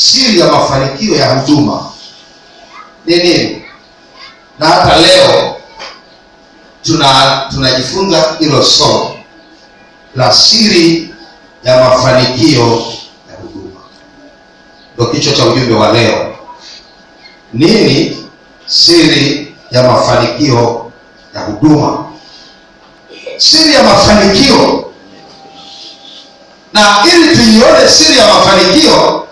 siri ya mafanikio ya huduma. Ni nini? Na hata leo tuna tunajifunza hilo somo la siri ya mafanikio ya huduma. Ndo kichwa cha ujumbe wa leo. Nini siri ya mafanikio ya huduma? Siri ya mafanikio. Na ili tuione siri ya mafanikio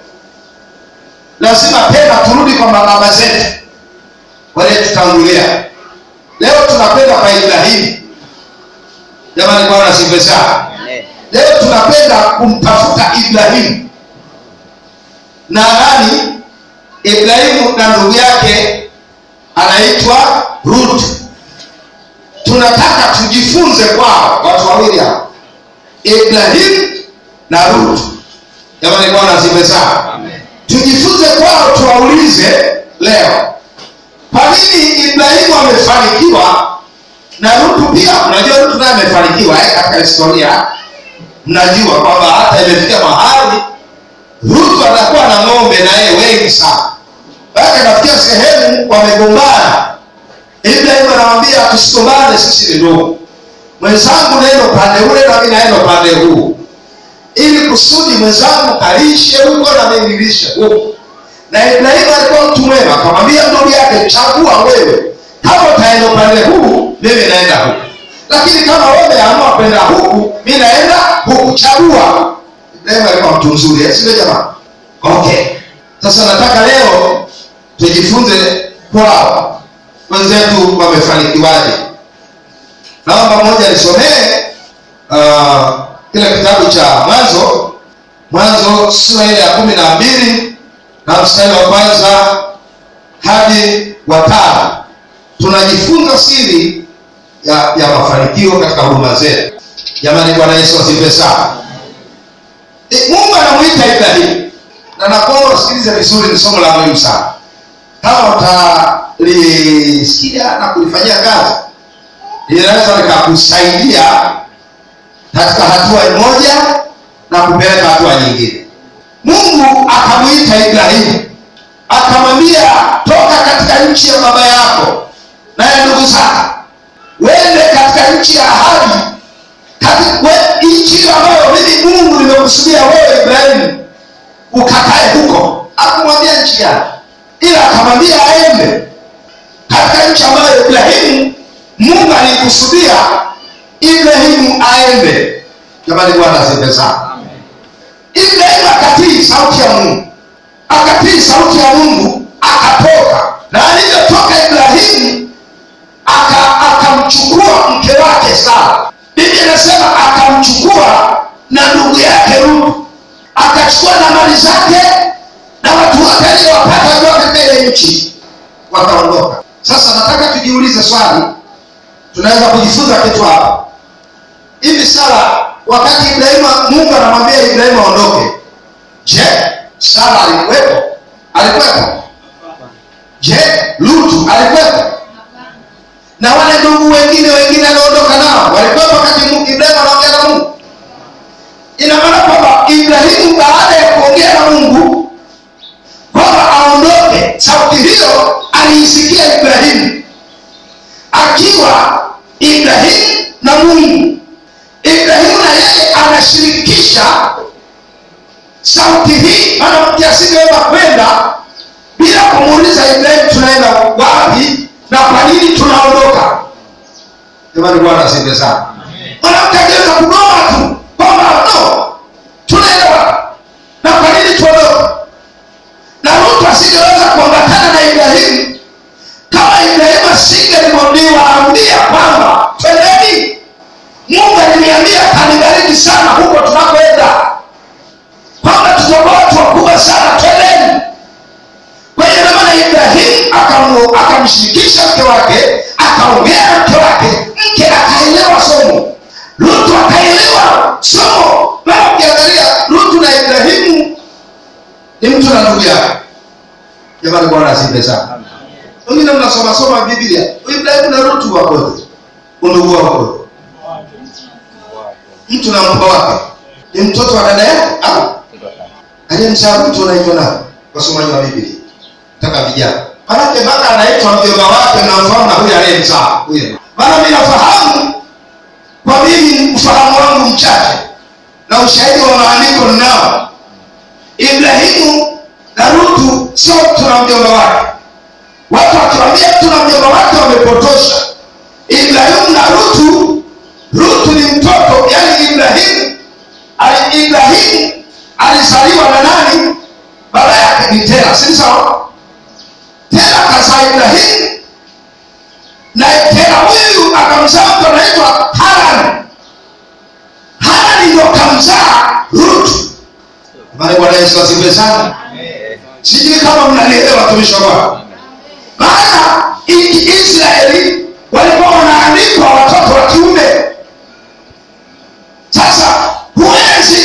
lazima tena turudi kwa mababa zetu. Waliotutangulia leo tunapenda kwa ibrahimu jamani bwana sana. Leo tunapenda kumtafuta ibrahimu na nani? Ibrahimu na ndugu yake anaitwa rut tunataka tujifunze kwao watu wawili hao. Ibrahimu na rut jamani bwana sana tujifunze kwao tuwaulize leo kwa nini ibrahimu amefanikiwa na rutu pia? Unajua rutu naye amefanikiwa eh, katika historia. Mnajua kwamba hata imefika mahali rutu atakuwa na ng'ombe na yeye wengi sana. Mpaka anafikia sehemu wamegombana. Ibrahimu anamwambia tusigombane sisi ni ndugu. Mwenzangu naenda upande ule nami naenda upande huu. Ili kusudi mwenzangu kalishe huko na mimi huko na ibrahimu alikuwa mtu mwema akamwambia ndugu yake chagua wewe. Kama utaenda upande huu mimi naenda huku. Lakini kama wewe amua kwenda huku mi naenda huku. Chagua. Ibrahimu alikuwa mtu mzuri sivyo jamaa? Okay. Sasa nataka leo tujifunze kwao. Wenzetu wamefanikiwaje? Naomba moja nisomee uh, kile kitabu cha mwanzo. Mwanzo sura ile ya kumi na mbili na mstari wa kwanza hadi watano tunajifunza siri ya, ya mafanikio katika huduma zetu. Jamani bwana yesu asife sana. E, mungu anamwita ibrahimu na nakuomba usikilize vizuri ni somo la muhimu sana. Kama utalisikia na kulifanyia kazi linaweza likakusaidia katika hatua moja na kupeleka hatua nyingine mungu akamwita ibrahimu akamwambia toka katika nchi ya baba yako na ya ndugu zako. Wende katika nchi ya ahadi nchi ambayo mimi mungu nimekusudia wewe ibrahimu ukakae huko. Akumwambia nchi gani ila akamwambia aende katika nchi ambayo ibrahimu mungu alikusudia ibrahimu aende. Jamani bwana asifiwe sana ibrahimu akatii sauti ya mungu. Akatii sauti ya mungu akatoka. Na alivyotoka ibrahimu akamchukua aka mke wake sara. Biblia anasema akamchukua na ndugu yake rutu akachukua na mali zake na watu wake aliyowapata wakiwa mbele nchi wakaondoka. Sasa nataka tujiulize swali. Tunaweza kujifunza kitu hapa. Hivi sara wakati ibrahimu mungu anamwambia ibrahimu aondoke je sara alikuwepo? Alikuwepo? Je lutu alikuwepo? Na wale ndugu wengine wengine alioondoka nao walikuwepo wakati ibrahimu anaongea na mungu? Ina maana kwamba ibrahimu baada ya kuongea na mungu kwamba aondoke sauti hiyo aliisikia ibrahimu. Akiwa ibrahimu na mungu ibrahimu na yeye anashirikisha sauti hii maana mtu asingeweza kwenda bila kumuuliza ibrahimu tunaenda wapi na kwa nini tunaondoka. Jamani bwana asifiwe sana. Mwanamke angeweza kugoma tu kwamba no tunaenda wapi na kwa nini tuondoke? Na rutu asingeweza kuambatana na ibrahimu kama ibrahimu asingeliwaambia kwamba twendeni mungu aliniambia kanibariki sana huko tunakoenda. Kwamba tutakuwa watu sana twendeni. Kwa hiyo namana ibrahimu akamshirikisha mke wake akaongea na mke wake. Mke akaelewa somo. Lutu akaelewa somo. Mara ukiangalia lutu na ibrahimu ni mtu na ndugu yake. Jamani bwana asipe sana. Wengine mnasomasoma biblia. Ibrahimu na rutu wakoje undugu wakoje mtu na mkwe wake ni mtoto wa dada yako au aliyemzaa mtu unaiona wasomaji wa Biblia, taka vijana, manake mpaka anaitwa mjomba wake na mfahamu na huyu aliyemzaa huyo. Maana mimi nafahamu kwa mimi ufahamu wangu mchache na ushahidi wa maandiko ninao, Ibrahimu na Rutu sio tuna mjomba wake. Watu wakiwambia tuna mjomba wake wamepotosha. Ibrahimu na Rutu, Rutu ni mtoto, yani Ibrahimu ali Ibrahimu alizaliwa na nani? Baba yake ni Tera, si sawa? Tera kazaa Ibrahimu na Tera huyu akamzaa mtu anaitwa Haran. Haran ndio kamzaa Lutu. Bali Bwana Yesu asifiwe sana. Sijui kama mnanielewa watumishi wa Bwana. Maana Israeli walikuwa wanaandikwa watoto wa kiume. Sasa huwezi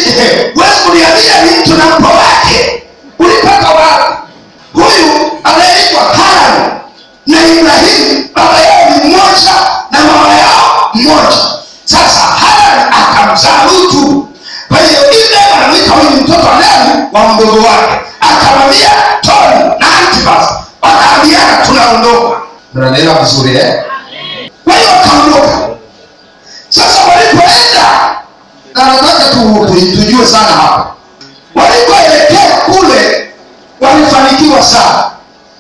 ni mtu na mpo wake ulipaka wapi? Huyu anaitwa Haran na Ibrahimu, baba yao ni mmoja na mama yao mmoja. Sasa Haran akamzaa Lutu. Kwa hiyo Ibrahimu anamwita huyu mtoto wa nani? Wa mdogo wake, akamwambia Toni na Antipas, wakaambiana tunaondoka. Mnanielewa vizuri eh? Kwa hiyo wakaondoka. Sasa walifanikiwa sana.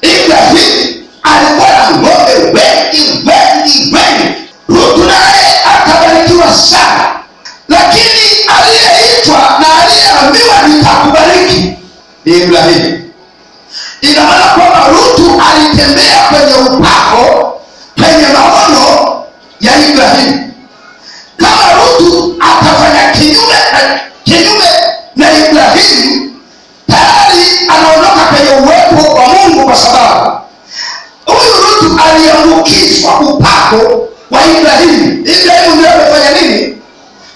Ibrahim alikuwa na ng'ombe wengi wengi wengi, Rutu naye akabarikiwa sana, lakini aliyeitwa na aliyeambiwa nitakubariki ni Ibrahimu. Ina maana kwamba Rutu alitembea kwenye upako, kwenye maono ya Ibrahimu kama Rutu atafanya kinyume kinyume na Ibrahimu, Rutu aliambukizwa upako wa Ibrahimu. Ibrahimu ndiye amefanya nini?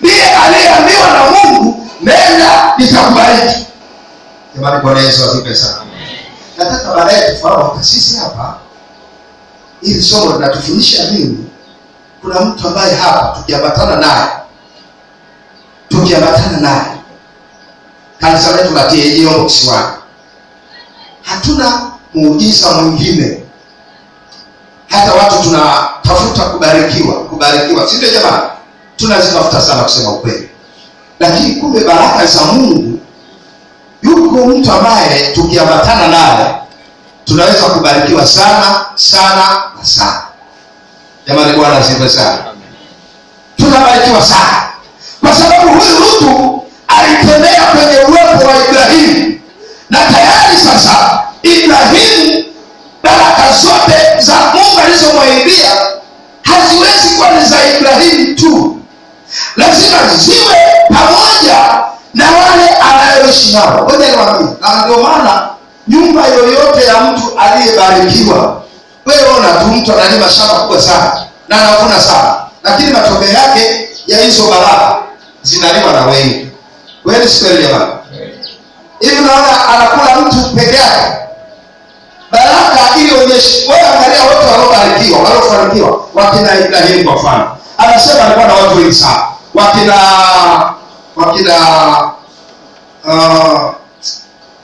Ndiye aliyeambiwa na Mungu, nenda nitakubariki. Jamani, Bwana Yesu asifiwe sana. Nataka baadaye tufahamu hata sisi hapa, hili somo linatufundisha nini? kuna mtu ambaye hapa tukiambatana naye tukiambatana naye kanisa letu la TAG Kisiwani, hatuna muujiza mwingine. Hata watu tunatafuta kubarikiwa, kubarikiwa, si ndio jamani? Tunazitafuta sana kusema ukweli, lakini kumbe baraka za Mungu, yuko mtu ambaye tukiambatana naye tunaweza kubarikiwa sana sana na sana. Jamani, Bwana asifiwe sana. Tunabarikiwa sana kwa sababu huyu mtu alitembea kwenye uwepo wa Ibrahimu, na tayari sasa Ibrahimu, baraka zote za Mungu alizomwahidia haziwezi kuwa ni za Ibrahimu tu, lazima ziwe pamoja na wale anayoishi nao. Ngoja niwaambie, na ndio maana nyumba yoyote ya mtu aliyebarikiwa wewe ona tu mtu analima shamba kubwa sana na anavuna sana, lakini matokeo yake ya hizo baraka zinalima na wengi. Si kweli jamani? Hivi naona anakula mtu peke yake, baraka ili onyeshe. Angalia wote waliobarikiwa, waliofanikiwa, wakina Ibrahimu kwa mfano, anasema alikuwa na watu wengi sana, wakina wakina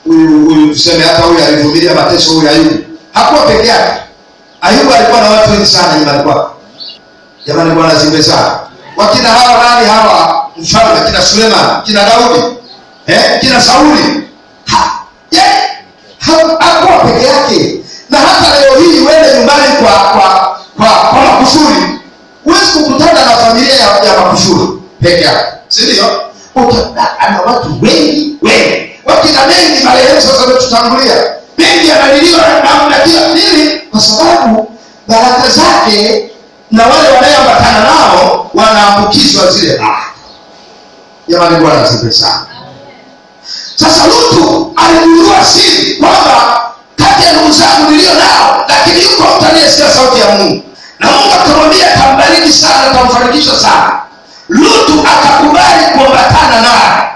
huyu huyu tuseme hata huyu alivumilia mateso, huyu Ayubu hakuwa peke yake. Ayubu alikuwa na watu wengi sana nyumbani kwake. Jamani, Bwana zimbe sana. Wakina hawa nani hawa mfalme, kina Suleman, kina Daudi, eh, kina Sauli. Ha, hakuwa peke yake. Na hata leo hii uende nyumbani kwa kwa kwa, kwa Makufuri, huwezi kukutana na familia ya, ya Makufuri peke yake, sindio? Ana watu wengi wengi, wakina mengi marehemu sasa mengi yanaliliwa na na kila nini, kwa sababu baraka zake na wale wanayeambatana nao wanaambukizwa zile baraka. Jamani, Bwana zipe sana. Sasa Lutu aligundua siri kwamba kati ya ndugu zangu nilio nao, lakini yuko mtu aliyesikia sauti ya Mungu, na Mungu akamwambia tambariki sana, atamfanikisha sana. Lutu akakubali kuambatana naye,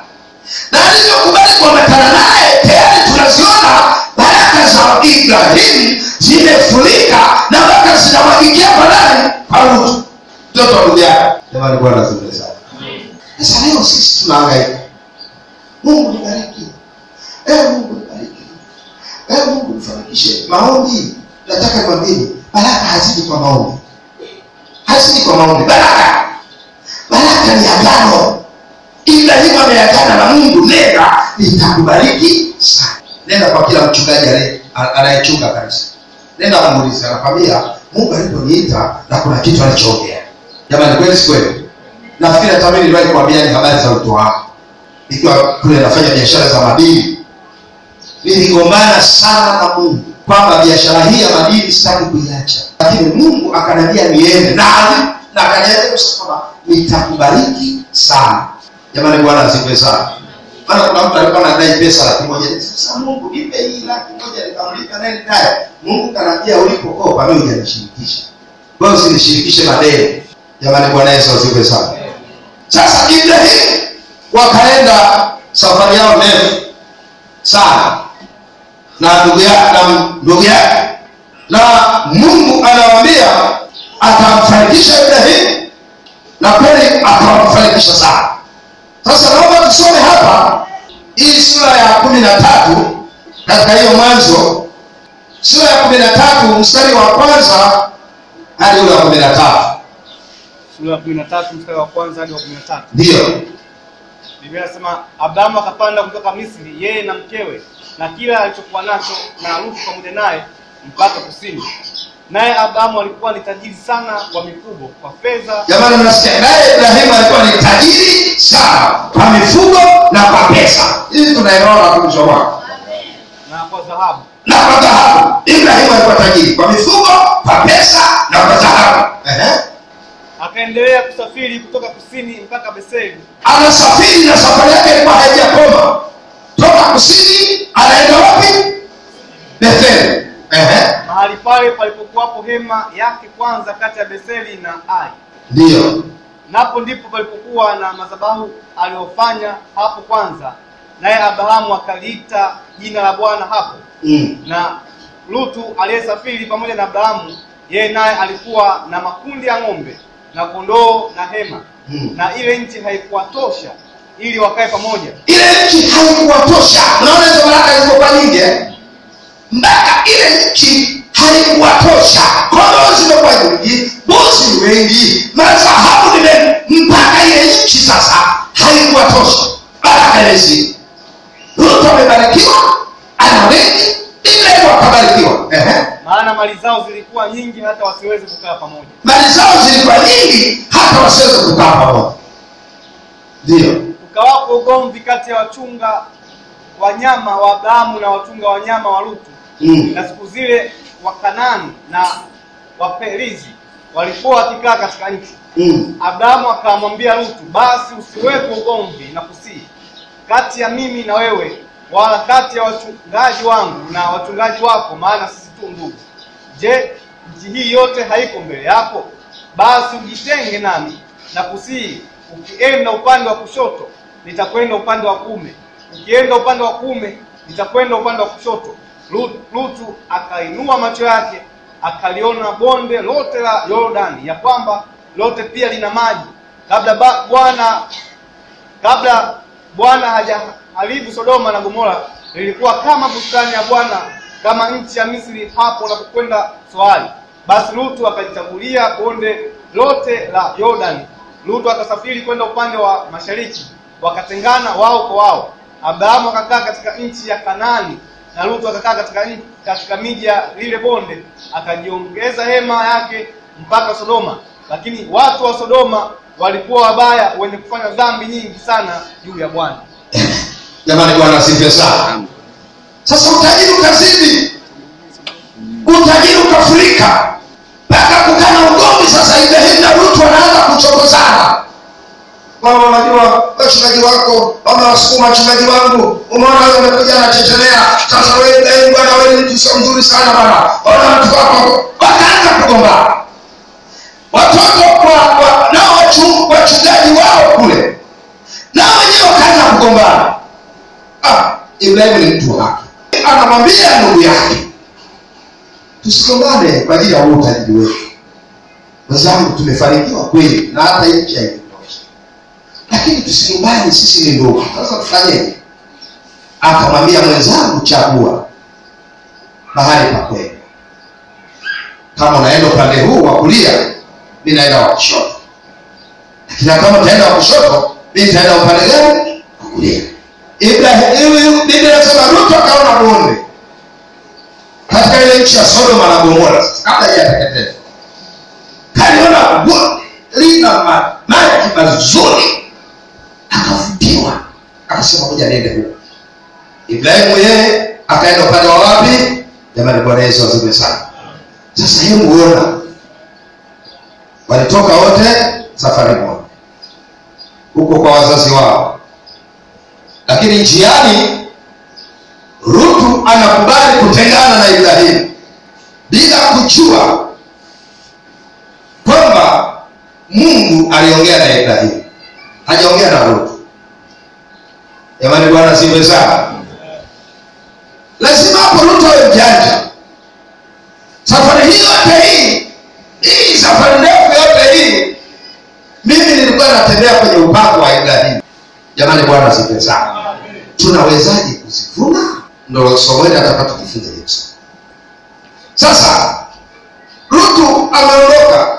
na alivyokubali kuambatana naye, tayari tunaziona baraka za Ibrahimu zimefurika na mpaka zinamwagikia kwa nani? Kwa Lutu, mtoto wa ndugu yake. Jamani, Bwana. Sasa leo sisi tunahangaika, Mungu nibariki, eh, Mungu nibariki, Eh, mungu nifanikishe. Maombi nataka niwaambie, baraka hazidi kwa maombi. Hazidi kwa maombi. Baraka! Baraka ni agano. Ibrahimu ameagana na mungu nenda nitakubariki sana. Nenda kwa kila mchungaji anaye- anayechunga kanisa nenda muulize anakwambia mungu aliponiita na kuna kitu alichoongea. Jamani kweli si kweli? Nafikiri hata mimi niliwahi kuambiani habari za wito wangu ikiwa kule nafanya biashara za madini. Niligombana sana na mungu kwamba biashara hii ya madini sitaki kuiacha. Lakini mungu akaniambia niende. Na akaniambia nitakubariki sana. Jamani bwana asifiwe sana. Maana kuna mtu alikuwa anadai pesa laki moja. Sasa mungu nipe hii laki moja nikamlipa naye naye. Mungu kanaambia ulipokopa mi hujanishirikisha. Wewe usinishirikishe madeni. Jamani bwana yesu asifiwe sana. Sasa ibrahimu wakaenda safari yao ndefu sana na ndugu yake na ndugu yake na mungu anawambia atamfanikisha ibrahimu na kweli akamfanikisha sana. Sasa naomba tusome hapa hii sura ya kumi na tatu katika hiyo mwanzo. Sura ya kumi na tatu mstari wa kwanza hadi ule wa kumi na tatu. Sura ya kumi na tatu mstari wa kwanza hadi wa kumi na tatu. Ndiyo biblia inasema abrahamu akapanda kutoka misri yeye na mkewe na kila alichokuwa nacho na Lutu pamoja naye mpaka kusini. Naye abrahamu alikuwa ni tajiri sana wa mifugo kwa fedha. Jamani mnasikia? Naye ibrahimu alikuwa ni tajiri sana kwa mifugo na kwa pesa. Hivi tunaelewana watumishi wa bwana? Na kwa dhahabu. Na kwa dhahabu. Ibrahimu alikuwa tajiri kwa mifugo kwa pesa na kwa dhahabu. Ehe. Akaendelea kusafiri kutoka kusini mpaka Beseri. anasafiri na safari yake ilikuwa haijakoma toka kusini anaenda wapi? Betheli. Ehe. mahali pale palipokuwapo hema yake kwanza kati ya beseli na ai. Ndiyo napo ndipo palipokuwa na madhabahu aliyofanya hapo kwanza. Naye abrahamu akaliita jina la bwana hapo. Mm. na lutu aliyesafiri pamoja na abrahamu yeye naye alikuwa na makundi ya ng'ombe na kondoo na hema. Hmm. na ile nchi haikuwatosha ili wakae pamoja. Ile nchi haikuwatosha. Unaona hizo baraka zilizokuwa nyingi eh? mpaka ile nchi haikuwatosha. Kondoo zimekuwa nyingi mbuzi ni wengi. Madhahabu ni mengi mpaka ile nchi sasa haikuwatosha. Baraka ilezidi ruto amebarikiwa ana wengi ibrahimu akabarikiwa Ehe. Maana mali zao zilikuwa nyingi hata wasiweze kukaa pamoja. Mali zao zilikuwa nyingi hata wasiweze kukaa pamoja. Ndio. Ukawapo ugomvi kati ya wachunga wanyama wa abrahamu na wachunga wanyama wa lutu. Mm. na siku zile wakanani na waperizi walikuwa wakikaa katika nchi. Mm. abrahamu akamwambia lutu basi usiwepo ugomvi na kusii. Kati ya mimi na wewe wala kati ya wachungaji wangu na wachungaji wako maana sisi tu ndugu je nchi hii yote haiko mbele yako? Basi ujitenge nami na kusii ukienda upande wa kushoto nitakwenda upande wa kume ukienda upande wa kume nitakwenda upande wa kushoto. Lutu akainua macho yake akaliona bonde lote la yordani ya kwamba lote pia lina maji. Kabla bwana kabla bwana hajaharibu sodoma na gomora lilikuwa kama bustani ya bwana kama nchi ya misri hapo unapokwenda swali. basi lutu akalichagulia bonde lote la yordani lutu akasafiri kwenda upande wa mashariki wakatengana wao kwa wao. Abrahamu akakaa katika nchi ya kanaani na lutu akakaa katika, katika miji ya lile bonde akajiongeza hema yake mpaka sodoma. Lakini watu wa sodoma walikuwa wabaya wenye kufanya dhambi nyingi sana juu ya bwana. Jamani bwana asifiwe sana sasa utajiri ukazidi. Utajiri ukafurika. Mpaka kukana ugomvi sasa ibrahimu na rutu wanaanza kuchokozana. Mama unajua wachungaji wako wamewasukuma wachungaji wangu umeona wewe umekuja anachechelea sasa ibrahimu bwana wewe mtu sio mzuri sana bwana. Ona watu wako wakaanza kugombana. Watoto wa, wa, nao wachungaji wao kule. Nao wenyewe wakaanza kugombana. Ah, ni mtu wa haki anamwambia ndugu yake tusigombane kwa ajili ya huo utajiri wetu wenzangu tumefanikiwa kweli na hata nchi haikutosha. Lakini tusigombane sisi ni ndugu. Sasa tufanyeje akamwambia mwenzangu chagua mahali pa kwenda. Kama unaenda upande huu wa kulia mi naenda wa kushoto. Lakini kama utaenda wa kushoto mi nitaenda upande gani? Wa kulia ibrahimu biblia inasema Lutu akaona bonde. Katika ile nchi ya sodoma na gomora kabla hajateketezwa kaliona bonde lina maji mazuri. Akavutiwa akasema moja niende huko. Ibrahimu yeye akaenda upande wa wapi? Jamani bwana yesu asifiwe sana. Sasa hiyo muona, walitoka wote safari moja. Huko kwa wazazi wao lakini njiani rutu anakubali kutengana na ibrahimu bila kujua kwamba mungu aliongea na ibrahimu hajaongea na rutu. Jamani bwana siwe sana. Lazima hapo rutu awe mjanja. Safari hii yote hii hii safari ndefu yote hii mimi nilikuwa natembea kwenye upako wa ibrahimu jamani bwana siwe sana tunawezaje kuzivuna? Ndo somo hili kufunza hiyo. sasa rutu ameondoka.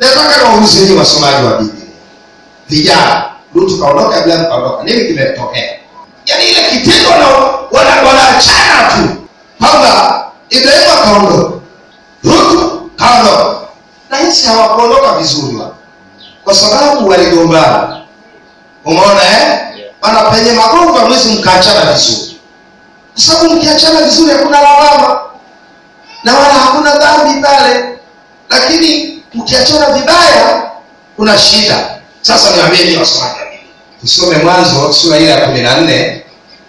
Nataka niwaulize nyinyi wasomaji wa biblia. Vijana rutu kaondoka ibrahimu kaondoka nini kimetokea? Yaani ile kitendo na wana- wanaachana tu kwamba ibrahimu akaondoka. Rutu kaondoka. Nahisi hawakuondoka vizuri wa. Kwa sababu waligombana. Umeona eh mana penye magomvi hamwezi mkaachana vizuri. Kwa sababu mkiachana vizuri hakuna lawama. Na wala hakuna dhambi pale. Lakini mkiachana vibaya kuna shida. Sasa niambieni wasomaji tusome mwanzo sura ile ya kumi na nne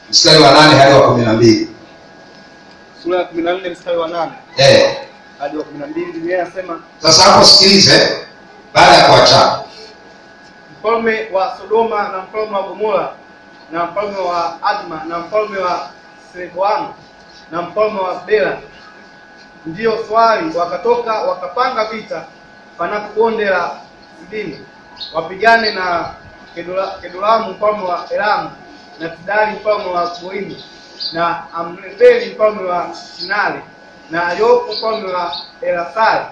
mstari wa nane hadi wa kumi na mbili. Sura ya kumi na nne mstari wa nane. Eh. hadi wa kumi na mbili biblia inasema sasa hapo sikilize baada ya kuachana mfalme wa sodoma na mfalme wa gomora na mfalme wa adma na mfalme wa seboamu na mfalme wa bela. Ndiyo swali wakatoka wakapanga vita panapo bonde la sidimu wapigane na Kedula- kedulamu mfalme wa elamu na tidali mfalme wa goimu na amrefeli mfalme wa shinari na aliofu mfalme wa elasari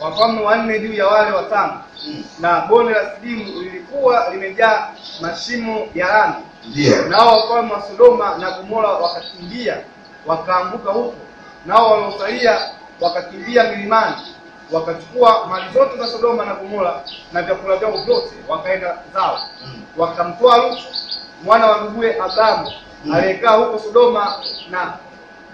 wafalme wanne juu ya wale watano. Na bonde la sidimu lilikuwa limejaa mashimo ya lami. Nao wafalme wa Sodoma na Gomora wakakimbia wakaanguka huko, nao waliosalia wakakimbia milimani, wakachukua mali zote za Sodoma na Gomora na vyakula vyao vyote, wakaenda zao. Wakamtoa Lutu mwana wa nduguye Abrahamu aliyekaa huko Sodoma na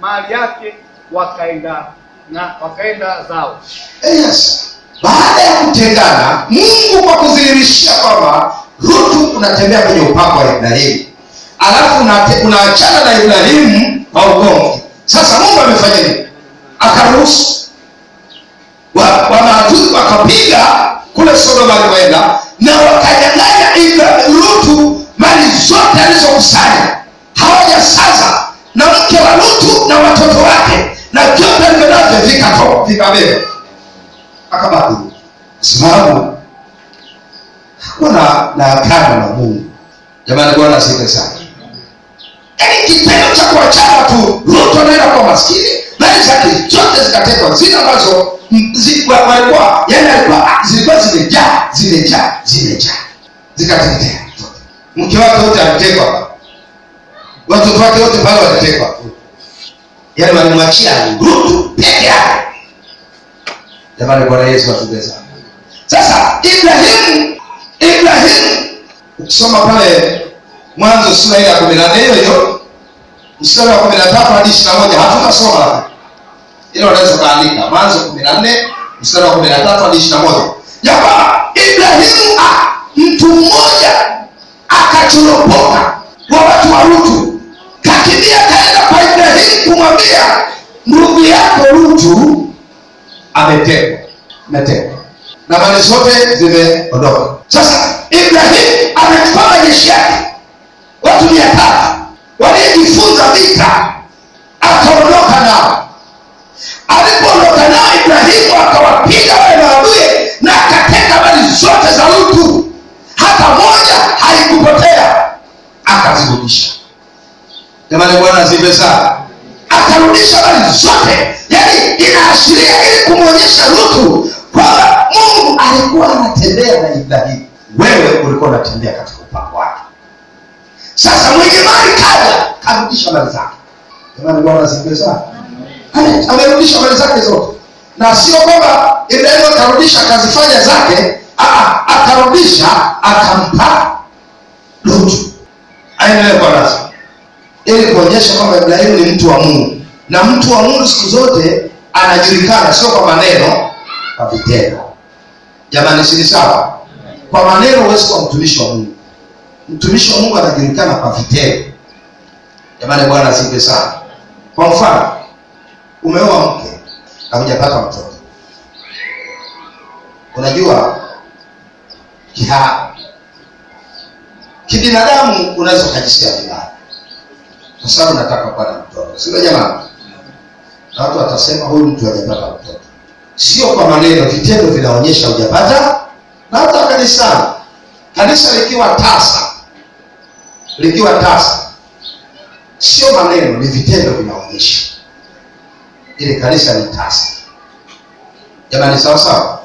mali yake, wakaenda na wakaenda zao. yes. Baada ya kutengana mungu kwa kudhihirishia kwamba rutu unatembea kwenye upako wa ibrahimu alafu unaachana na ibrahimu kwa ugomvi. Sasa mungu amefanya nini? Akaruhusu. Wa- wakapiga kule sodoma alipoenda na wakanyang'anya rutu mali zote alizokusanya. Hawajasaza na mke wa lutu na watoto wake na vyote alivyonavyo vikatoka vikabeba akabaki. Sababu hakuwa na na agano na mungu. Jamani bwana asifiwe sana. Yaani kitendo cha kuachana tu Ruto anaenda kwa maskini mali zake zote zikatekwa zile ambazo walikuwa yani alikuwa ah, zilikuwa zimejaa zimejaa zimejaa. Zikateketea. Mke wake wote alitekwa. Watoto wake wote pale walitekwa yaani walimwachia lutu peke yake. Jamani bwana yesu atupe sasa ibrahimu ibrahimu ukisoma pale mwanzo sura ile ya kumi na nne hiyo hiyo mstari wa kumi na tatu hadi ishirini na moja hatutasoma. Ila unaweza ukaandika mwanzo kumi na nne mstari wa kumi na tatu hadi ishirini na moja. Ya kwamba ibrahimu ah, mtu mmoja akachoropoka wa watu wa rutu kakimbia kaenda kwa ibrahimu kumwambia ndugu yako rutu ametekwa ametekwa na mali zote zimeondoka. Sasa ibrahimu amechukua majeshi yake watu mia tatu waliojifunza vita akaondoka nao. Alipoondoka nao ibrahimu akawapiga wale maadui na akateka mali zote za lutu. Hata moja haikupotea akazirudisha jamani bwana zive sana. Aka- akarudisha mali zote. Yaani inaashiria ili kumwonyesha rutu kwamba mungu alikuwa anatembea na ibrahimu wewe ulikuwa unatembea katika upako wake. Sasa mwenye mali kaja karudisha mali zake. Jamani bwana asifiwe sana. Amerudisha mali zake zote. Na sio kwamba ibrahimu akarudisha akazifanya zake. Akarudisha akampa lutu. Aendelee kwa nasi ili kuonyesha kwamba ibrahimu ni mtu wa mungu. Na mtu wa mungu siku zote anajulikana sio kwa maneno kwa vitendo. Jamani sini sawa? Kwa maneno huwezi kuwa mtumishi wa mungu. Mtumishi wa mungu anajulikana kwa vitendo. Jamani bwana asipe sana. Kwa mfano umeoa mke na mtoto. Unajua kiha kibinadamu unaweza ukajisikia vibaya kwa sababu nataka kuwa mtoto. Sio jamani na watu watasema huyu mtu hajapata mtoto. Sio kwa maneno vitendo vinaonyesha hujapata. Na hata kanisani kanisa likiwa tasa likiwa tasa sio maneno ni vitendo vinaonyesha. Ili kanisa ni tasa. Jamani sawa sawa?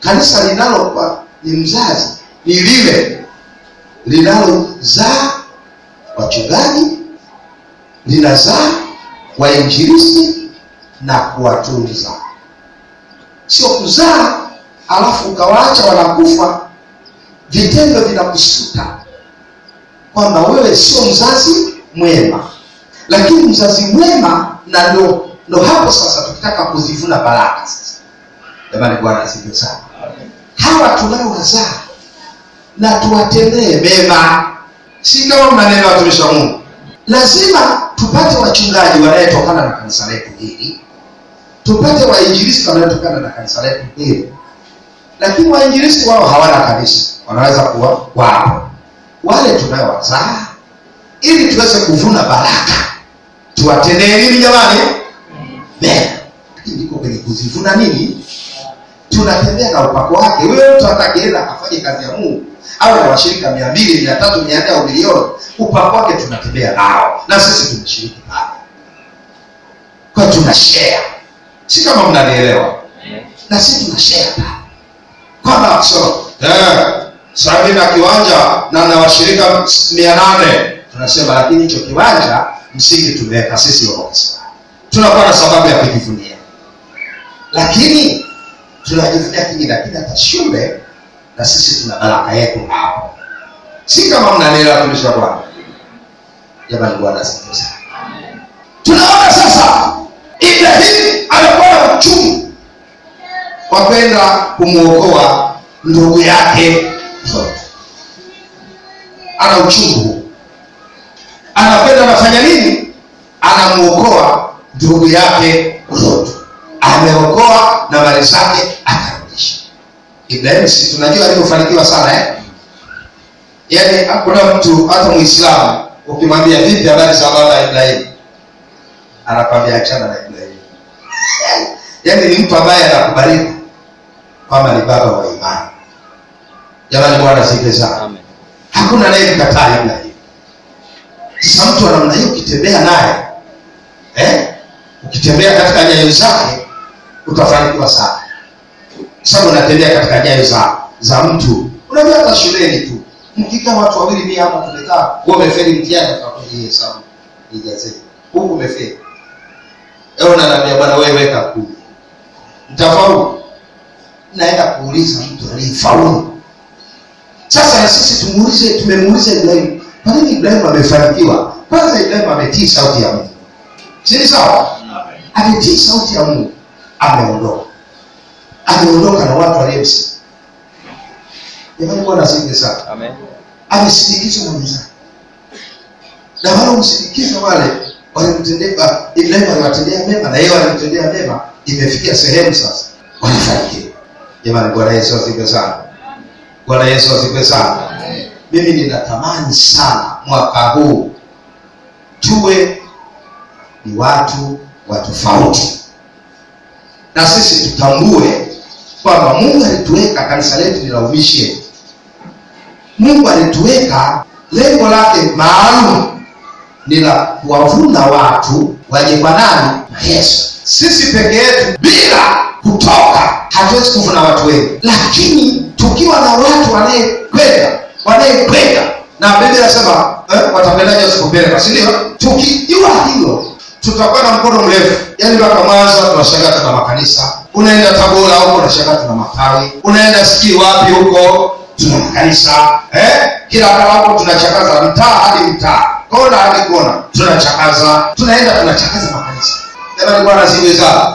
Kanisa linalokuwa ni mzazi ni lile linalozaa wachungaji linazaa wainjilisti na kuwatunza. Sio kuzaa alafu ukawaacha wanakufa. Vitendo vinakusuta kwamba wewe sio mzazi mwema. Lakini mzazi mwema na ndo ndo hapo sasa tukitaka kuzivuna baraka sasa. Jamani bwana asifiwe sana. Hawa tunaowazaa na tuwatendee mema. Si kama mnanena watumishi wa mungu lazima tupate wachungaji wanayetokana na kanisa letu hili. Tupate wainjilisti wanayotokana na kanisa letu hili. Lakini wainjilisti wao hawana kanisa. Wanaweza kuwa wapo. Wale tunayowazaa ili tuweze kuvuna baraka. Tuwatendee nini jamani? Mema. Lakini iko kwenye kuzivuna nini? Tunatembea na upako wake. Huyo mtu atakienda akafanye kazi ya mungu awe na washirika mia mbili mia tatu mia nne au milioni. Upako wake tunatembea nao. Na sisi tunashiriki nao, kwa tuna share si kama mnanielewa? Na sisi tuna share kwamba so eh, sasa na kiwanja na na washirika mia nane. Tunasema lakini hicho kiwanja msingi tumeweka sisi wakosa tunakuwa na sababu ya kujivunia. Lakini tunajivunia kingi lakini hata shule na sisi tuna baraka yetu hapo. Si kama mnanielewa watumishi wa bwana. Jamani bwana asifiwe sana. Tunaona sasa ibrahimu alikuwa na uchungu kwa kwenda kumwokoa ndugu yake Lot. ana uchungu anakwenda anafanya nini? Anamwokoa ndugu yake Lot. ameokoa na mali zake akarudisha ibrahimu si tunajua alivyofanikiwa sana eh? yaani hakuna mtu hata muislamu ukimwambia vipi habari za baba Ibrahim? anakwambia achana na Ibrahim. yaani ni mtu ambaye anakubalika kwamba ni baba wa imani jamani bwana sifa sana hakuna anayemkataa Ibrahim. sasa mtu wa namna hiyo ukitembea naye eh? ukitembea katika nyayo zake utafanikiwa sana sababu unatembea katika nyayo za za mtu. Unajua hata shuleni tu mkikaa watu wawili mia hapa tumekaa wewe umefeli mtihani utakuja hesabu ijaze huku umefeli. Leo naambia bwana wewe weka kumi mtafaulu naenda kuuliza mtu aliyefaulu sasa na sisi tumuulize tumemuuliza ibrahimu kwa nini ibrahimu amefanikiwa? Kwanza ibrahimu ametii sauti ya mungu. Si sawa? Ametii sauti ya mungu. Ameondoka ameondoka na watu aliyemsi jamani bwana asifiwe sana. Amen. amesindikizwa na mwenzake na wale msindikiza wale walimtendea ibrahimu aliwatendea mema na yeye walimtendea mema imefikia sehemu sasa. Wanafanikiwa jamani bwana yesu asifiwe sana. Bwana yesu asifiwe sana. Mimi ninatamani sana mwaka huu tuwe ni watu wa tofauti. Na sisi tutambue kwamba mungu alituweka kanisa letu ni la umisheni mungu alituweka lengo lake maalum ni la kuwavuna watu waje kwa nani? Na Yesu. Sisi peke yetu bila kutoka hatuwezi kuvuna watu wengi, lakini tukiwa na watu wanayekwenda wanayekwenda na Biblia inasema eh, watakwendaje usipopeleka, si? Tukijua hilo tutakuwa na mkono mrefu, yaani mpaka Mwanza tunashangaa tuna makanisa, unaenda Tabora huko unashangaa tuna matawi, unaenda sijui wapi huko tuna makanisa eh? Kila hapo tunachakaza mtaa hadi mtaa, kona hadi kona tunachakaza, tunaenda tunachakaza makanisa. Jamani, Bwana sana.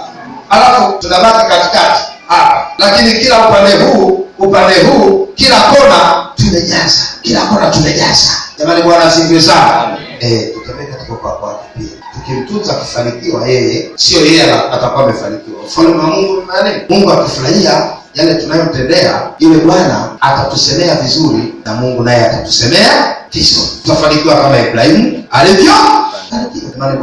Alafu tunabaki katikati hapa, lakini kila upande huu upande huu, kila kona tumejaza, kila kona tumejaza. Jamani, Bwana asifiwe sana. Eh, tutembee katika kwa kwake pia tukimtunza akifanikiwa yeye, sio yeye atakuwa amefanikiwa. Ufalme wa Mungu ni nani? Mungu akifurahia yale tunayotendea, yule Bwana atatusemea vizuri na Mungu naye atatusemea vizuri. Tutafanikiwa kama Ibrahimu alivyo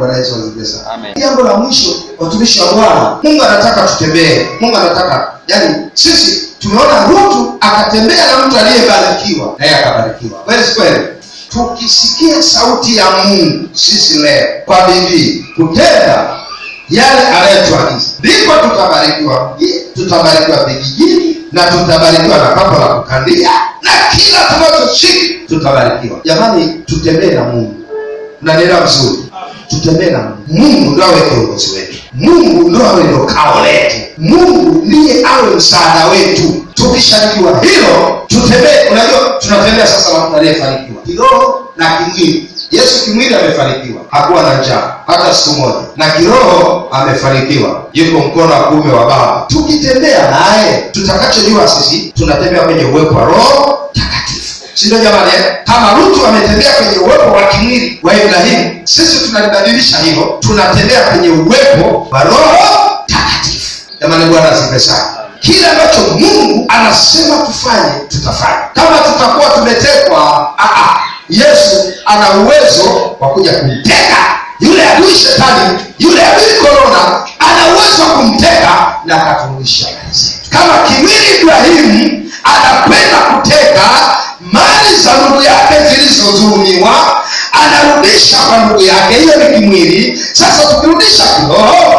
Bwana Yesu asifiwe. Amen. Jambo la mwisho, watumishi wa Bwana, Mungu anataka tutembee. Mungu anataka yani, sisi tumeona Rutu akatembea na mtu aliyebarikiwa, naye akabarikiwa. Kweli kweli? Tukisikia sauti ya Mungu sisi leo kwa bidii kutenda yale anayotuagiza, ndipo tutabarikiwa mjini, tutabarikiwa vijijini na tutabarikiwa na papo la kukandia na kila tunachoshika tutabarikiwa. Jamani, tutembee na Mungu. Mnanielewa vizuri? Tutembee na Mungu. Mungu ndo awe kiongozi wetu, Mungu ndo awe ndio kao letu, Mungu ndiye awe msaada wetu. Tukishajua hilo, tutembee. Unajua, tunatembea sasa na mtu aliyefanikiwa kiroho na kimwili. Yesu kimwili amefanikiwa, hakuwa na njaa hata siku moja, na kiroho amefanikiwa, yuko mkono wa kuume wa Baba. Tukitembea naye, tutakachojua sisi tunatembea kwenye uwepo wa Roho Takatifu si ndio jamani eh? kama Rutu ametembea kwenye uwepo wa kimwili wa Ibrahimu, sisi tunalibadilisha hilo, tunatembea kwenye uwepo wa Roho. Jamani, Bwana asifiwe sana. Kile ambacho Mungu anasema tufanye, tutafanya. Kama tutakuwa tumetekwa, ah, ah, Yesu ana uwezo wa kuja kumteka yule adui shetani, yule adui korona, ana uwezo wa kumteka na akaturudisha. Kama kimwili Ibrahimu anakwenda kuteka mali za ndugu yake zilizodhulumiwa, anarudisha kwa ndugu yake, hiyo ni kimwili. Sasa tukirudisha kiroho,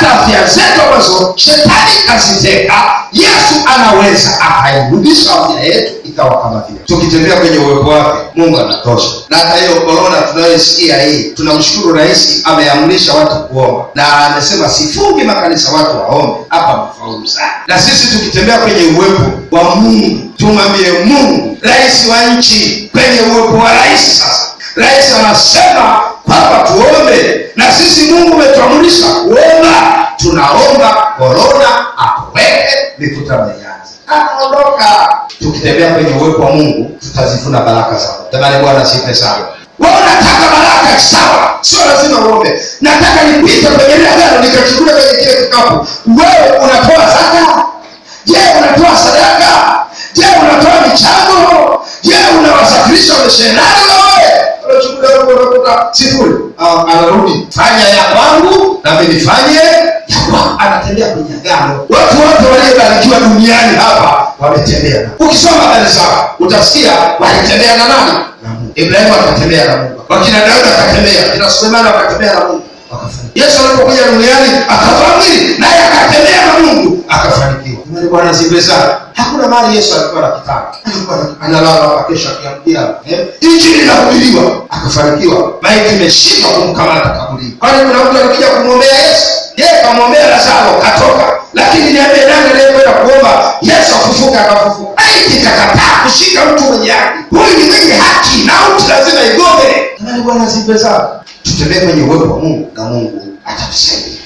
hata afya zetu ambazo shetani kaziteka, Yesu anaweza akairudisha afya yetu ikawa kama vile. Tukitembea kwenye uwepo wake, Mungu anatosha. Na hata hiyo korona tunayoisikia hii, tunamshukuru Rais ameamrisha watu kuomba, na amesema sifungi makanisa, watu waombe. Hapa mfaulu sana. Na sisi tukitembea kwenye uwepo wa Mungu, tumwambie Mungu, rais wa nchi, kwenye uwepo wa rais sasa Rais anasema kwamba tuombe, na sisi Mungu umetuamrisha kuomba. Tunaomba korona akuweke, mikutano ianze, anaondoka. Tukitembea kwenye uwepo wa Mungu tutazivuna baraka zao. Tamani Bwana sife sana. Wewe baraka sawa, sio lazima uombe. Nataka nipite kwenye ile agano nikachukua kwenye kile kikapu. Wewe unatoa zaka? Je, unatoa sadaka? Je, unatoa michango? Je, unawasafirisha wewe? Huko sifuri. Ah, anarudi fanya ya kwangu na nifanye ya. Anatembea kwenye agano. Watu wote waliobarikiwa duniani hapa wametembea. Ukisoma habari zao utasikia walitembea na nani? Ibrahimu akatembea na Mungu. Wakina Daudi akatembea, kina Sulemani wakatembea na Mungu. Yesu alipokuja duniani akavaa naye akatembea na Mungu akafanikiwa. Bwana asifiwe sana. Hakuna mahali Yesu alikuwa na kitanda, alikuwa analala hapa, kesho akiamkia eh, injili inahubiriwa, akafanikiwa. Maiti imeshindwa kumkamata kaburini. Kwani kuna mtu alikuja kumwombea Yesu? Yeye kamwombea Lazaro katoka, lakini niambie nani aliyekwenda kuomba Yesu afufuka? Akafufuka. Maiti ikakataa kushika mtu mwenye haki. Huyu ni mwenye haki na mtu lazima. Jamani, Bwana asifiwe sana. Tutembee kwenye uwepo wa Mungu na Mungu atatusaidia.